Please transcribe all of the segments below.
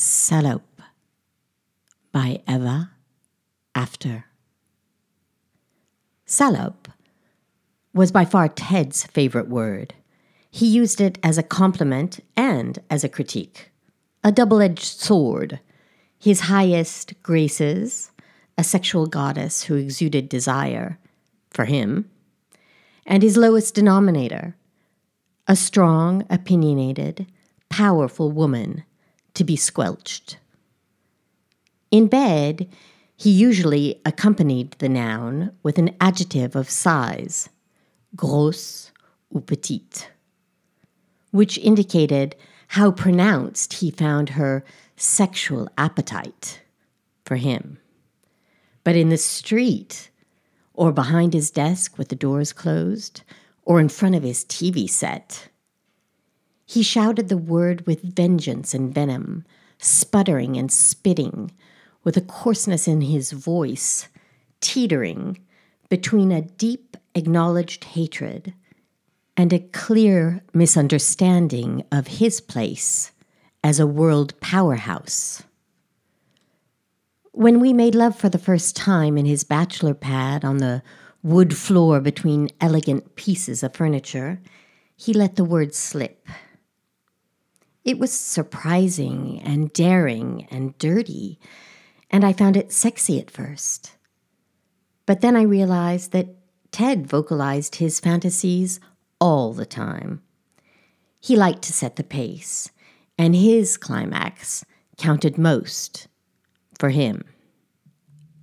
Salope by Eva After. Salope was by far Ted's favorite word. He used it as a compliment and as a critique, a double edged sword. His highest graces, a sexual goddess who exuded desire, for him, and his lowest denominator, a strong, opinionated, powerful woman to be squelched. In bed, he usually accompanied the noun with an adjective of size, grosse ou petite, which indicated how pronounced he found her sexual appetite for him. But in the street, or behind his desk with the doors closed, or in front of his TV set, he shouted the word with vengeance and venom, sputtering and spitting, with a coarseness in his voice, teetering between a deep acknowledged hatred and a clear misunderstanding of his place as a world powerhouse. When we made love for the first time in his bachelor pad on the wood floor between elegant pieces of furniture, he let the word slip. It was surprising and daring and dirty, and I found it sexy at first. But then I realized that Ted vocalized his fantasies all the time. He liked to set the pace, and his climax counted most for him.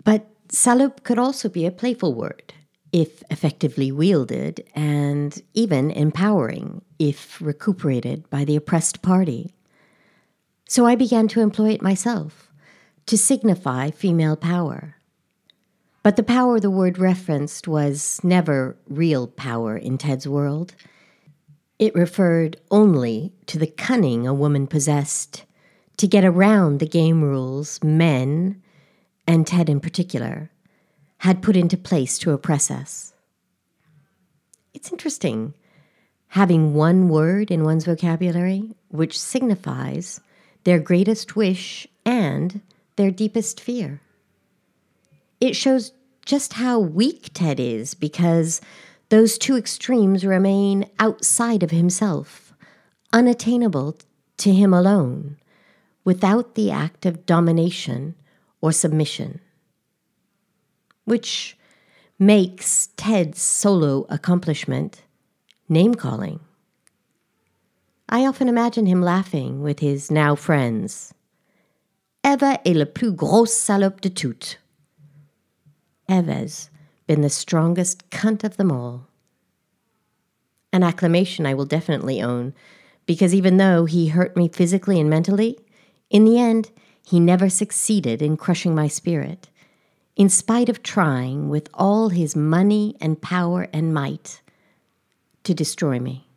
But salope could also be a playful word if effectively wielded, and even empowering if recuperated by the oppressed party. So I began to employ it myself to signify female power. But the power the word referenced was never real power in Ted's world. It referred only to the cunning a woman possessed to get around the game rules men, and Ted in particular, had put into place to oppress us. It's interesting having one word in one's vocabulary which signifies their greatest wish and their deepest fear. It shows just how weak Ted is because those two extremes remain outside of himself, unattainable to him alone, without the act of domination or submission which makes Ted's solo accomplishment name calling. I often imagine him laughing with his now friends. Eva est la plus grosse salope de toutes. Eva's been the strongest cunt of them all. An acclamation I will definitely own, because even though he hurt me physically and mentally, in the end, he never succeeded in crushing my spirit in spite of trying with all his money and power and might to destroy me.